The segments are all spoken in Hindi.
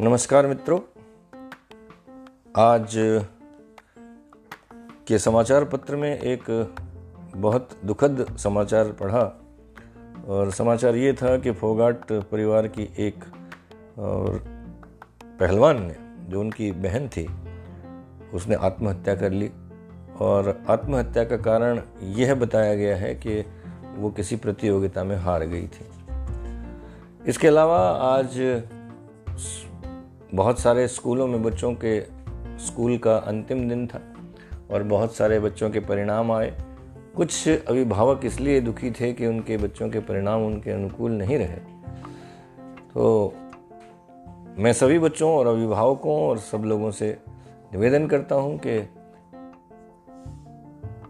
नमस्कार मित्रों। आज के समाचार पत्र में एक बहुत दुखद समाचार पढ़ा और समाचार ये था कि फोगाट परिवार की एक और पहलवान ने, जो उनकी बहन थी, उसने आत्महत्या कर ली और आत्महत्या का कारण यह बताया गया है कि वो किसी प्रतियोगिता में हार गई थी। इसके अलावा आज बहुत सारे स्कूलों में बच्चों के स्कूल का अंतिम दिन था और बहुत सारे बच्चों के परिणाम आए। कुछ अभिभावक इसलिए दुखी थे कि उनके बच्चों के परिणाम उनके अनुकूल नहीं रहे। तो मैं सभी बच्चों और अभिभावकों और सब लोगों से निवेदन करता हूँ कि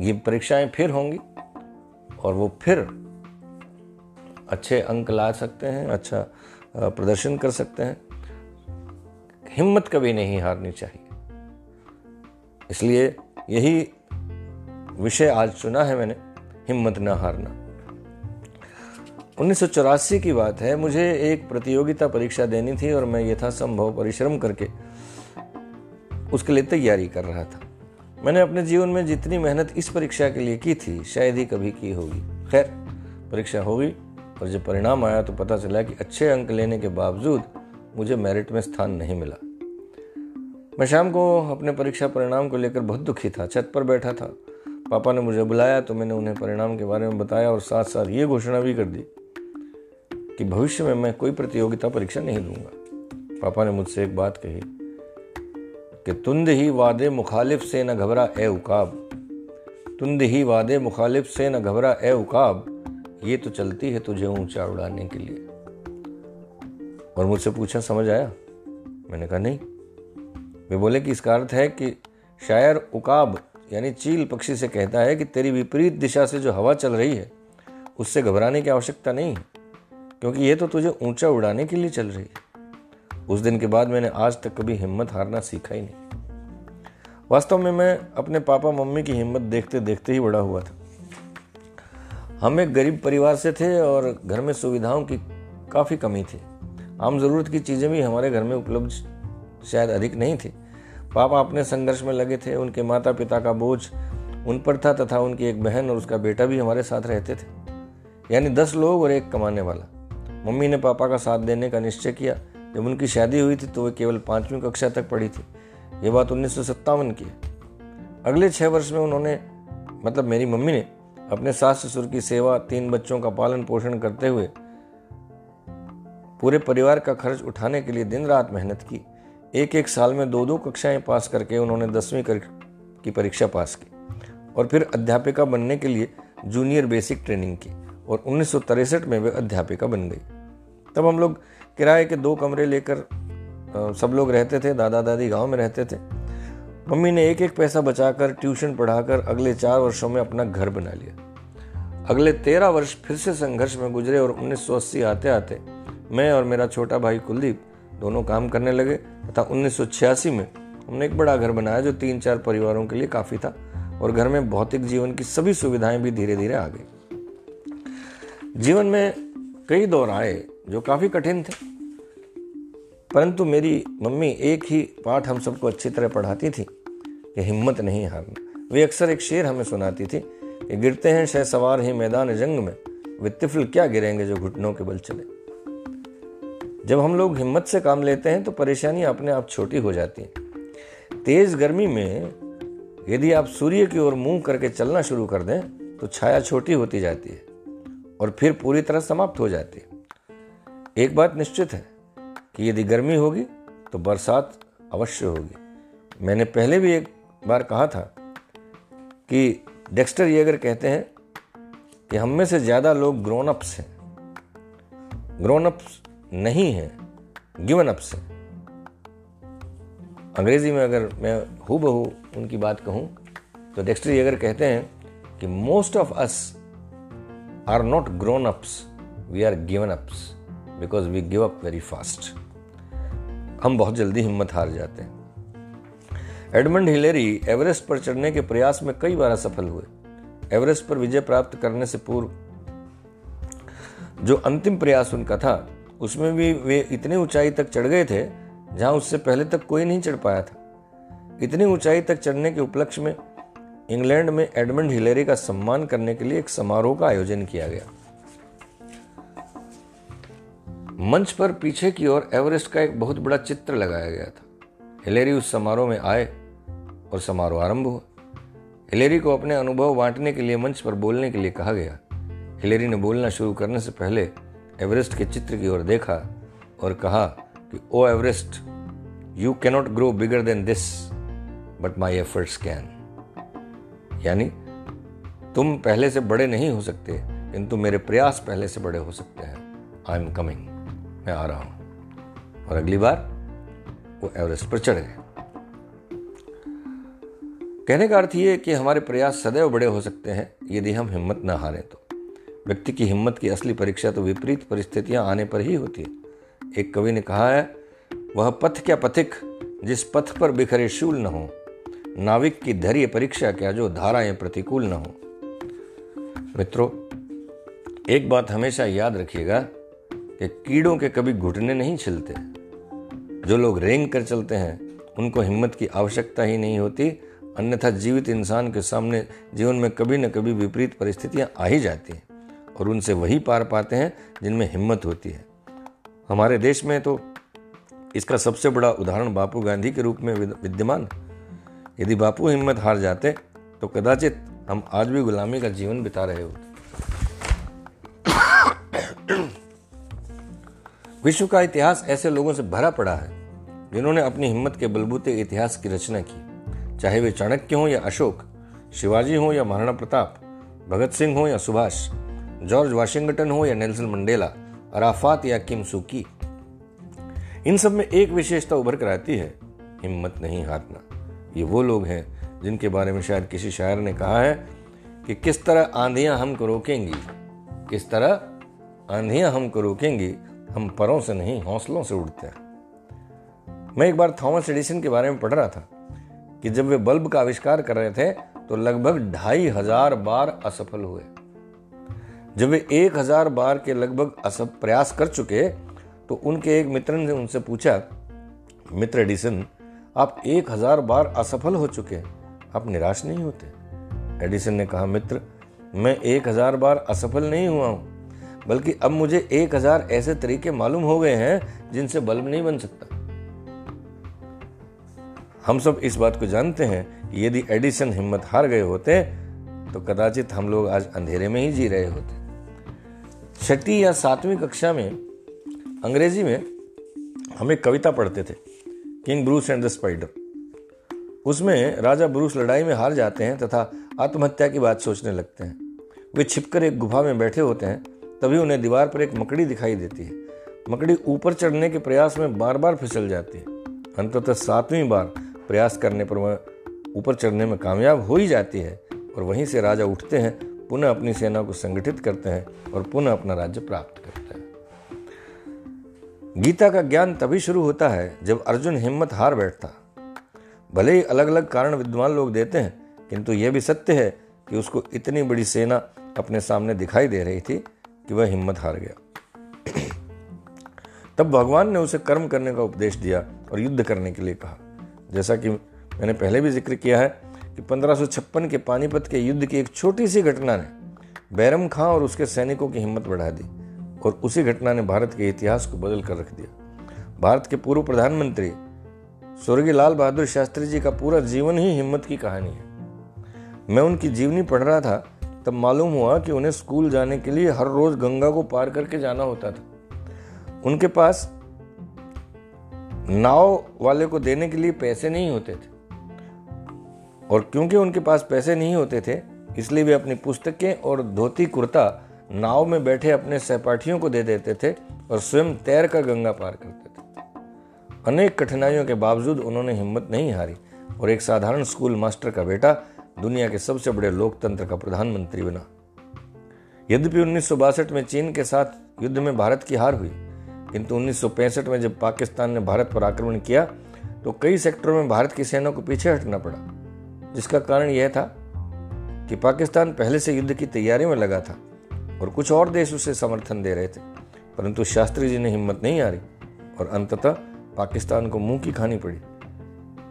ये परीक्षाएँ फिर होंगी और वो फिर अच्छे अंक ला सकते हैं अच्छा प्रदर्शन कर सकते हैं। हिम्मत कभी नहीं हारनी चाहिए। इसलिए यही विषय आज चुना है मैंने, हिम्मत न हारना। उन्नीस सौ चौरासी की बात है, मुझे एक प्रतियोगिता परीक्षा देनी थी और मैं यथासंभव परिश्रम करके उसके लिए तैयारी कर रहा था। मैंने अपने जीवन में जितनी मेहनत इस परीक्षा के लिए की थी, शायद ही कभी की होगी। खैर, परीक्षा हो गई और जब परिणाम आया तो पता चला कि अच्छे अंक लेने के बावजूद मुझे मेरिट में स्थान नहीं मिला। मैं शाम को अपने परीक्षा परिणाम को लेकर बहुत दुखी था, छत पर बैठा था। पापा ने मुझे बुलाया तो मैंने उन्हें परिणाम के बारे में बताया और साथ साथ ये घोषणा भी कर दी कि भविष्य में मैं कोई प्रतियोगिता परीक्षा नहीं दूँगा। पापा ने मुझसे एक बात कही कि तुंद ही वादे मुखालिफ से न घबरा, ए उकाब। तुंद ही वादे मुखालिफ से न घबरा, ए उकाब। ये तो चलती है तुझे ऊँचा उड़ाने के लिए। और मुझसे पूछा, समझ आया? मैंने कहा, नहीं। वे बोले कि इसका अर्थ है कि शायर उकाब, यानी चील पक्षी से कहता है कि तेरी विपरीत दिशा से जो हवा चल रही है, उससे घबराने की आवश्यकता नहीं है क्योंकि ये तो तुझे ऊँचा उड़ाने के लिए चल रही है। उस दिन के बाद मैंने आज तक कभी हिम्मत हारना सीखा ही नहीं। वास्तव में मैं अपने पापा मम्मी की हिम्मत देखते देखते ही बड़ा हुआ था। हम एक गरीब परिवार से थे और घर में सुविधाओं की काफ़ी कमी थी। आम ज़रूरत की चीज़ें भी हमारे घर में उपलब्ध शायद अधिक नहीं थी। पापा अपने संघर्ष में लगे थे, उनके माता पिता का बोझ उन पर था तथा उनकी एक बहन और उसका बेटा भी हमारे साथ रहते थे। यानी दस लोग और एक कमाने वाला। मम्मी ने पापा का साथ देने का निश्चय किया। जब उनकी शादी हुई थी तो वे केवल पांचवी कक्षा तक पढ़ी थी। ये बात उन्नीस सौ सत्तावन की है। अगले छः वर्ष में उन्होंने मतलब मेरी मम्मी ने, अपने सास ससुर की सेवा, तीन बच्चों का पालन पोषण करते हुए पूरे परिवार का खर्च उठाने के लिए दिन रात मेहनत की। एक एक साल में दो दो कक्षाएँ पास करके उन्होंने दसवीं की परीक्षा पास की और फिर अध्यापिका बनने के लिए जूनियर बेसिक ट्रेनिंग की और उन्नीस में वे अध्यापिका बन गई। तब हम लोग किराए के दो कमरे लेकर सब लोग रहते थे दादा दादी गाँव में रहते थे। मम्मी ने एक एक पैसा बचाकर, ट्यूशन पढ़ाकर अगले चार वर्षों में अपना घर बना लिया। अगले तेरह वर्ष फिर से संघर्ष में गुजरे और 1980 आते आते मैं और मेरा छोटा भाई कुलदीप दोनों काम करने लगे। तथा उन्नीस सौ छियासी में हमने एक बड़ा घर बनाया जो तीन चार परिवारों के लिए काफ़ी था और घर में भौतिक जीवन की सभी सुविधाएँ भी धीरे धीरे आ गई। जीवन में कई दौर आए जो काफ़ी कठिन थे। परंतु मेरी मम्मी एक ही पाठ हम सबको अच्छी तरह पढ़ाती थी। कि हिम्मत नहीं हारना। वे अक्सर एक शेर हमें सुनाती थी कि गिरते हैं शह सवार ही मैदान जंग में, वे तिफल क्या गिरेंगे जो घुटनों के बल चले? जब हम लोग हिम्मत से काम लेते हैं तो परेशानी अपने आप छोटी हो जाती है। तेज गर्मी में यदि आप सूर्य की ओर मुँह करके चलना शुरू कर दें तो छाया छोटी होती जाती है और फिर पूरी तरह समाप्त हो जाती है। एक बात निश्चित है कि यदि गर्मी होगी तो बरसात अवश्य होगी। मैंने पहले भी एक बार कहा था कि डेक्स्टर येगर कहते हैं कि हम में से ज़्यादा लोग ग्रोन अप्स हैं। ग्रोन अप्स नहीं है गिवन अप से। अंग्रेज़ी में अगर मैं हु बहू उनकी बात कहूँ तो डेक्स्ट्री अगर कहते हैं कि most of us are not grown ups we are given ups because we give up very fast हम बहुत जल्दी हिम्मत हार जाते हैं। एडमंड हिलेरी एवरेस्ट पर चढ़ने के प्रयास में कई बार असफल हुए। एवरेस्ट पर विजय प्राप्त करने से पूर्व, जो अंतिम प्रयास उनका था उसमें भी वे इतनी ऊंचाई तक चढ़ गए थे, जहाँ उससे पहले तक कोई नहीं चढ़ पाया था। इतनी ऊंचाई तक चढ़ने के उपलक्ष्य में इंग्लैंड में एडमंड हिलेरी का सम्मान करने के लिए एक समारोह का आयोजन किया गया। मंच पर पीछे की ओर एवरेस्ट का एक बहुत बड़ा चित्र लगाया गया था। हिलेरी उस समारोह में आए और समारोह आरंभ हुआ। हिलेरी को अपने अनुभव बांटने के लिए मंच पर बोलने के लिए कहा गया। हिलेरी ने बोलना शुरू करने से पहले एवरेस्ट के चित्र की ओर देखा और कहा कि, O Everest you cannot grow bigger than this but my efforts can यानी, तुम पहले से बड़े नहीं हो सकते, किंतु मेरे प्रयास पहले से बड़े हो सकते हैं। आई एम कमिंग मैं आ रहा हूँ। और अगली बार, वो एवरेस्ट पर चढ़। गए कहने का अर्थ ये कि हमारे प्रयास सदैव बड़े हो सकते हैं, यदि हम हिम्मत न हारें तो। व्यक्ति की हिम्मत की असली परीक्षा तो विपरीत परिस्थितियाँ आने पर ही होती है। एक कवि ने कहा है, वह पथ क्या पथिक, जिस पथ पर बिखरे शूल न हो। नाविक की धैर्य परीक्षा क्या जो धाराएँ प्रतिकूल न हो? मित्रों, एक बात हमेशा याद रखिएगा कि कीड़ों के कभी घुटने नहीं छिलते। जो लोग रेंग कर चलते हैं, उनको हिम्मत की आवश्यकता ही नहीं होती, अन्यथा जीवित इंसान के सामने जीवन में कभी न कभी विपरीत परिस्थितियाँ आ ही जाती हैं। और उनसे वही पार पाते हैं जिनमें हिम्मत होती है। हमारे देश में तो इसका सबसे बड़ा उदाहरण बापू गांधी के रूप में विद्यमान। यदि बापू हिम्मत हार जाते तो कदाचित हम आज भी गुलामी का जीवन बिता रहे होते। विश्व का इतिहास ऐसे लोगों से भरा पड़ा है, जिन्होंने अपनी हिम्मत के बलबूते इतिहास की रचना की। चाहे वे चाणक्य हो या अशोक, शिवाजी हो या महाराणा प्रताप, भगत सिंह हो या सुभाष जॉर्ज वाशिंगटन हो या नेल्सन मंडेला, अराफात या किम सुकी। इन सब में एक विशेषता उभर कर आती है, हिम्मत नहीं हारना। ये वो लोग हैं जिनके बारे में शायद किसी शायर ने कहा है कि किस तरह आंधियाँ हमको रोकेंगी, किस तरह आंधियाँ हमको रोकेंगी, हम परों से नहीं, हौसलों से उड़ते हैं। मैं एक बार थॉमस एडिसन के बारे में पढ़ रहा था कि जब वे बल्ब का आविष्कार कर रहे थे तो लगभग ढाई हज़ार बार असफल हुए। जब वे एक हज़ार बार के लगभग असफ प्रयास कर चुके तो उनके एक मित्र ने उनसे पूछा, मित्र एडिसन, आप एक हज़ार बार असफल हो चुके, आप निराश नहीं होते? एडिसन ने कहा, मित्र, मैं एक हज़ार बार असफल नहीं हुआ हूँ, बल्कि अब मुझे एक हज़ार ऐसे तरीके मालूम हो गए हैं, जिनसे बल्ब नहीं बन सकता। हम सब इस बात को जानते हैं, यदि एडिसन हिम्मत हार गए होते तो कदाचित हम लोग आज अंधेरे में ही जी रहे होते। छठी या सातवीं कक्षा में, अंग्रेज़ी में हम एक कविता पढ़ते थे King Bruce and the spider उसमें राजा ब्रूस लड़ाई में हार जाते हैं तथा आत्महत्या की बात सोचने लगते हैं। वे छिपकर एक गुफा में बैठे होते हैं, तभी उन्हें दीवार पर एक मकड़ी दिखाई देती है। मकड़ी ऊपर चढ़ने के प्रयास में बार बार फिसल जाती है। अंततः सातवीं बार प्रयास करने पर वह ऊपर चढ़ने में कामयाब हो ही जाती है और वहीं से राजा उठते हैं पुनः अपनी सेना को संगठित करते हैं और पुनः अपना राज्य प्राप्त करते हैं। गीता का ज्ञान तभी शुरू होता है जब अर्जुन हिम्मत हार बैठता। भले ही अलग अलग कारण विद्वान लोग देते हैं, किंतु यह भी सत्य है कि उसको इतनी बड़ी सेना अपने सामने दिखाई दे रही थी कि वह हिम्मत हार गया। तब भगवान ने उसे कर्म करने का उपदेश दिया और युद्ध करने के लिए कहा। जैसा कि मैंने पहले भी ज़िक्र किया है कि 1556 के पानीपत के युद्ध की एक छोटी सी घटना ने बैरम खां और उसके सैनिकों की हिम्मत बढ़ा दी और उसी घटना ने भारत के इतिहास को बदल कर रख दिया। भारत के पूर्व प्रधानमंत्री स्वर्गीय लाल बहादुर शास्त्री जी का पूरा जीवन ही हिम्मत की कहानी है। मैं उनकी जीवनी पढ़ रहा था, तब मालूम हुआ कि उन्हें स्कूल जाने के लिए हर रोज गंगा को पार करके जाना होता था। उनके पास नाव वाले को देने के लिए पैसे नहीं होते थे। और क्योंकि उनके पास पैसे नहीं होते थे, इसलिए वे अपनी पुस्तकें और धोती कुर्ता नाव में बैठे अपने सहपाठियों को दे देते थे और स्वयं तैर कर गंगा पार करते थे। अनेक कठिनाइयों के बावजूद उन्होंने हिम्मत नहीं हारी और एक साधारण स्कूल मास्टर का बेटा दुनिया के सबसे बड़े लोकतंत्र का प्रधानमंत्री बना। यद्यपि उन्नीस में चीन के साथ युद्ध में भारत की हार हुई, किंतु उन्नीस सौ पैंसठ में जब पाकिस्तान ने भारत पर आक्रमण किया तो कई सेक्टरों में भारत की सेना को पीछे हटना पड़ा। जिसका कारण यह था कि पाकिस्तान पहले से युद्ध की तैयारी में लगा था और कुछ और देश उसे समर्थन दे रहे थे। परंतु शास्त्री जी ने हिम्मत नहीं हारी और अंततः पाकिस्तान को मुँह की खानी पड़ी।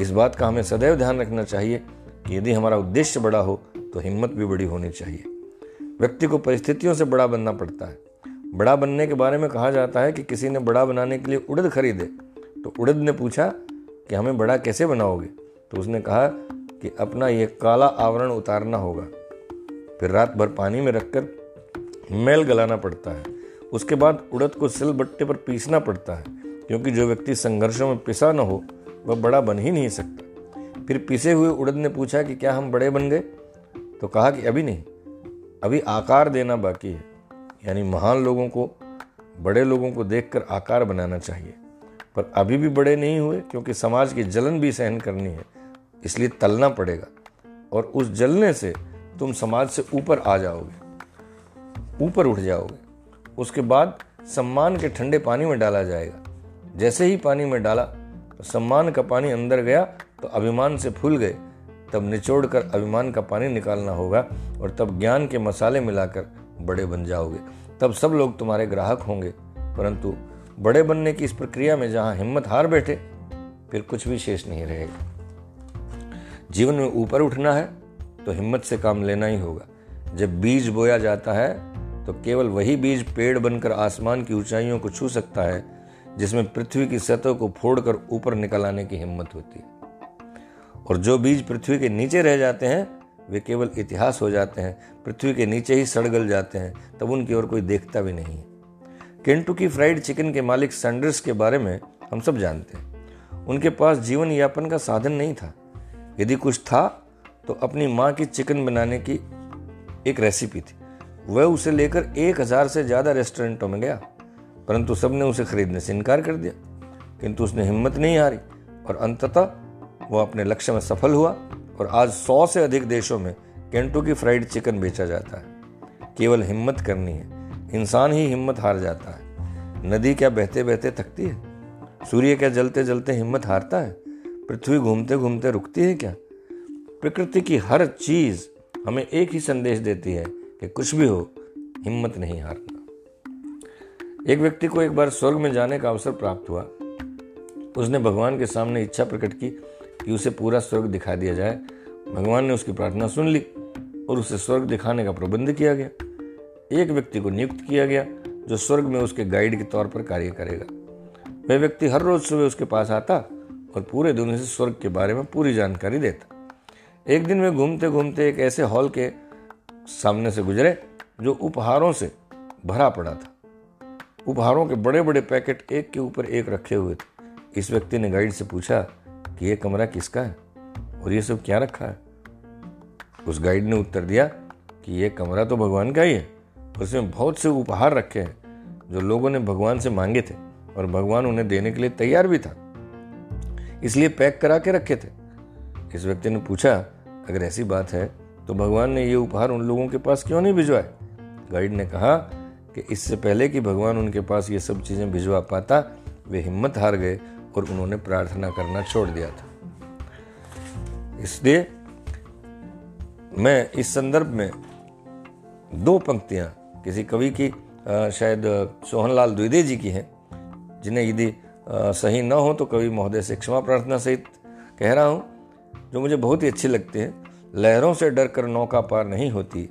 इस बात का हमें सदैव ध्यान रखना चाहिए कि यदि हमारा उद्देश्य बड़ा हो तो हिम्मत भी बड़ी होनी चाहिए। व्यक्ति को परिस्थितियों से बड़ा बनना पड़ता है। बड़ा बनने के बारे में कहा जाता है कि किसी ने बड़ा बनाने के लिए उड़द खरीदे। तो उड़द ने पूछा कि हमें बड़ा कैसे बनाओगे? तो उसने कहा कि अपना यह काला आवरण उतारना होगा। फिर रात भर पानी में रखकर मैल गलाना पड़ता है। उसके बाद उड़द को सिल बट्टे पर पीसना पड़ता है, क्योंकि जो व्यक्ति संघर्षों में पिसा न हो, वह बड़ा बन ही नहीं सकता। फिर पिसे हुए उड़द ने पूछा कि क्या हम बड़े बन गए? तो कहा कि अभी नहीं, अभी आकार देना बाकी है। यानी महान लोगों को, बड़े लोगों को देखकर आकार बनाना चाहिए। पर अभी भी बड़े नहीं हुए, क्योंकि समाज की जलन भी सहन करनी है। इसलिए तलना पड़ेगा। और उस जलने से तुम समाज से ऊपर आ जाओगे। ऊपर उठ जाओगे। उसके बाद सम्मान के ठंडे पानी में डाला जाएगा। जैसे ही पानी में डाला तो सम्मान का पानी अंदर गया तो अभिमान से फूल गए। तब निचोड़ कर अभिमान का पानी निकालना होगा और तब ज्ञान के मसाले मिलाकर बड़े बन जाओगे। तब सब लोग तुम्हारे ग्राहक होंगे। परंतु बड़े बनने की इस प्रक्रिया में जहाँ हिम्मत हार बैठे, फिर कुछ भी शेष नहीं रहेगा। जीवन में ऊपर उठना है तो हिम्मत से काम लेना ही होगा। जब बीज बोया जाता है तो केवल वही बीज पेड़ बनकर आसमान की ऊंचाइयों को छू सकता है, जिसमें पृथ्वी की सतह को फोड़कर ऊपर निकल आने की हिम्मत होती है। और जो बीज पृथ्वी के नीचे रह जाते हैं, वे केवल इतिहास हो जाते हैं, पृथ्वी के नीचे ही सड़गल जाते हैं, तब उनकी ओर कोई देखता भी नहीं है। केंटुकी फ्राइड चिकन के मालिक सैंडर्स के बारे में हम सब जानते हैं। उनके पास जीवन यापन का साधन नहीं था। यदि कुछ था तो अपनी माँ की चिकन बनाने की एक रेसिपी थी। वह उसे लेकर एक हज़ार से ज़्यादा रेस्टोरेंटों में गया, परंतु सबने उसे खरीदने से इनकार कर दिया। किंतु उसने हिम्मत नहीं हारी और अंततः वह अपने लक्ष्य में सफल हुआ और आज सौ से अधिक देशों में केंटो की फ्राइड चिकन बेचा जाता है। केवल हिम्मत करनी है, इंसान ही हिम्मत हार जाता है। नदी क्या बहते बहते थकती है? सूर्य क्या जलते जलते हिम्मत हारता है? पृथ्वी घूमते घूमते रुकती है क्या? प्रकृति की हर चीज़ हमें एक ही संदेश देती है कि कुछ भी हो, हिम्मत नहीं हारना। एक व्यक्ति को एक बार स्वर्ग में जाने का अवसर प्राप्त हुआ। उसने भगवान के सामने इच्छा प्रकट की कि उसे पूरा स्वर्ग दिखा दिया जाए। भगवान ने उसकी प्रार्थना सुन ली और उसे स्वर्ग दिखाने का प्रबंध किया गया। एक व्यक्ति को नियुक्त किया गया, जो स्वर्ग में उसके गाइड के तौर पर कार्य करेगा। वह व्यक्ति हर रोज सुबह उसके पास आता और पूरे दिन से स्वर्ग के बारे में पूरी जानकारी देता। एक दिन वे घूमते घूमते एक ऐसे हॉल के सामने से गुजरे, जो उपहारों से भरा पड़ा था। उपहारों के बड़े बड़े पैकेट एक के ऊपर एक रखे हुए थे। इस व्यक्ति ने गाइड से पूछा कि ये कमरा किसका है? और ये सब क्या रखा है? उस गाइड ने उत्तर दिया कि ये कमरा तो भगवान का ही है। उसमें बहुत से उपहार रखे हैं, जो लोगों ने भगवान से मांगे थे और भगवान उन्हें देने के लिए तैयार भी था। इसलिए पैक करा के रखे थे। इस व्यक्ति ने पूछा, अगर ऐसी बात है तो भगवान ने ये उपहार उन लोगों के पास क्यों नहीं भिजवाए? गाइड ने कहा कि इससे पहले कि भगवान उनके पास ये सब चीज़ें भिजवा पाता, वे हिम्मत हार गए और उन्होंने प्रार्थना करना छोड़ दिया था। इसलिए मैं इस संदर्भ में दो पंक्तियाँ, किसी कवि की शायद, सोहनलाल द्विवेदी जी की हैं, जिन्हें यदि सही न हो तो कवि महोदय से क्षमा प्रार्थना सहित कह रहा हूँ, जो मुझे बहुत ही अच्छी लगती है। लहरों से डर कर नौका पार नहीं होती,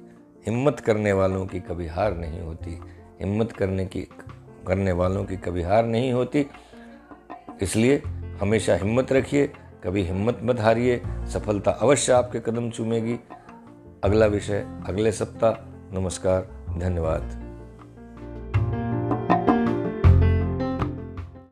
हिम्मत करने वालों की कभी हार नहीं होती। हिम्मत करने की, करने वालों की कभी हार नहीं होती। इसलिए हमेशा हिम्मत रखिए, कभी हिम्मत मत हारिए, सफलता अवश्य आपके कदम चूमेगी। अगला विषय अगले सप्ताह। नमस्कार, धन्यवाद।